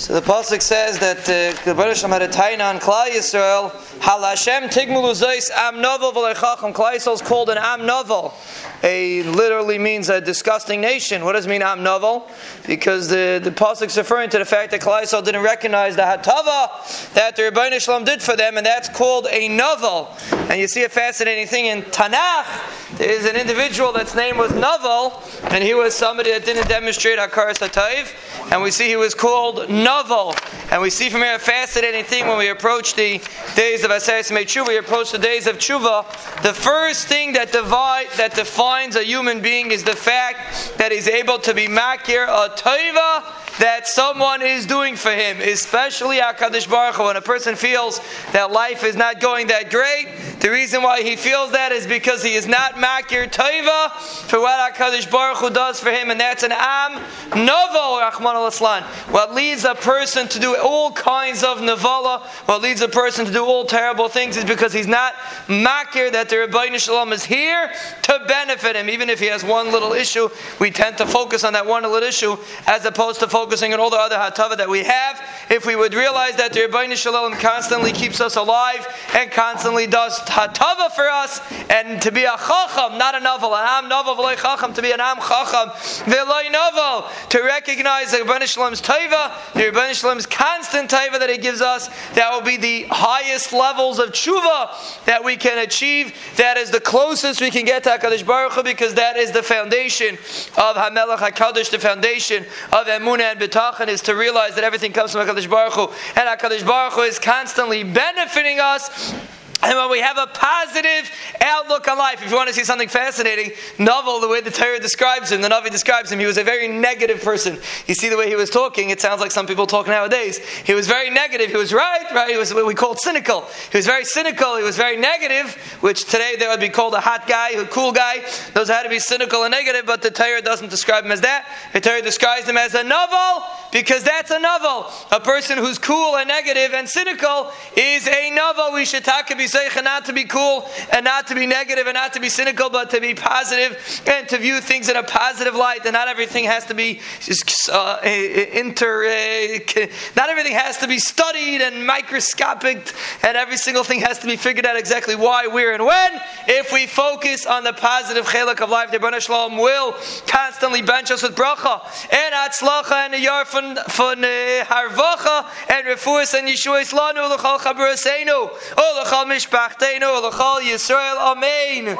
So the pasuk says that uh, the Baruch had a taina on Klal Yisrael. Hal Hashem tigmulu zeis am novel v'lechacham. Klal Yisrael is called an am novel. A literally means a disgusting nation. What does it mean am novel? Because the the pasuk is referring to the fact that Klal Yisrael didn't recognize the hatava that the Ribono Shel Olam did for them, and that's called a novel. And you see a fascinating thing in Tanakh. There is an individual that's name was Novel, and he was somebody that didn't demonstrate Hakaras Hatayv, and we see he was called Novel. And we see from here a fascinating thing when we approach the days of Aseres Tshuva, we approach the days of Tshuva. The first thing that divide, that defines a human being is the fact that he's able to be makir a that someone is doing for him, especially HaKadosh Baruch Hu. When a person feels that life is not going that great, the reason why he feels that is because he is not makir toiva for what HaKadosh Baruch Hu does for him, and that's an am al What leads a person to do all kinds of navala, what leads a person to do all terrible things is because he's not makir that the Ribono Shel Olam is here to benefit him. Even if he has one little issue, we tend to focus on that one little issue as opposed to focusing on all the other hatava that we have. If we would realize that the Ribono Shel Olam constantly keeps us alive and constantly does hatava for us, and to be a chacham, not a novel, an am novel v'loy chacham, to be an am chacham v'loy novel, to recognize the Ribono Shel Olam's taiva, the Ribono Shel Olam's constant taiva that He gives us, that will be the highest levels of tshuva that we can achieve. That is the closest we can get to Hakadosh Baruch Hu, because that is the foundation of Hamelach Hakadosh, the foundation of Emunah and B'tachan is to realize that everything comes from Hakadosh Baruch Hu, and Hakadosh Baruch Hu is constantly benefiting us and when we have a positive outlook on life, if you want to see something fascinating, novel, the way the Torah describes him, the Navi describes him, he was a very negative person. You see the way he was talking, it sounds like some people talk nowadays. He was very negative. He was right, right? He was what we call cynical. He was very cynical. He was very negative, which today they would be called a hot guy, a cool guy. Those had to be cynical and negative, but the Torah doesn't describe him as that. The Torah describes him as a novel because that's a novel. A person who's cool and negative and cynical is a novel. We should talk about not to be cool and not to be negative and not to be cynical, but to be positive and to view things in a positive light. And not everything has to be uh, inter. Uh, not everything has to be studied and microscopic, and every single thing has to be figured out exactly why, where, and when. If we focus on the positive chelak of life, the Ribono Shel Olam will constantly bench us with bracha and atzlacha and a yar von uh, harvacha and refuas and yeshua islanu l'chol chabraseinu, o l'chol mishpachtenu, l'chol Yisrael, amen.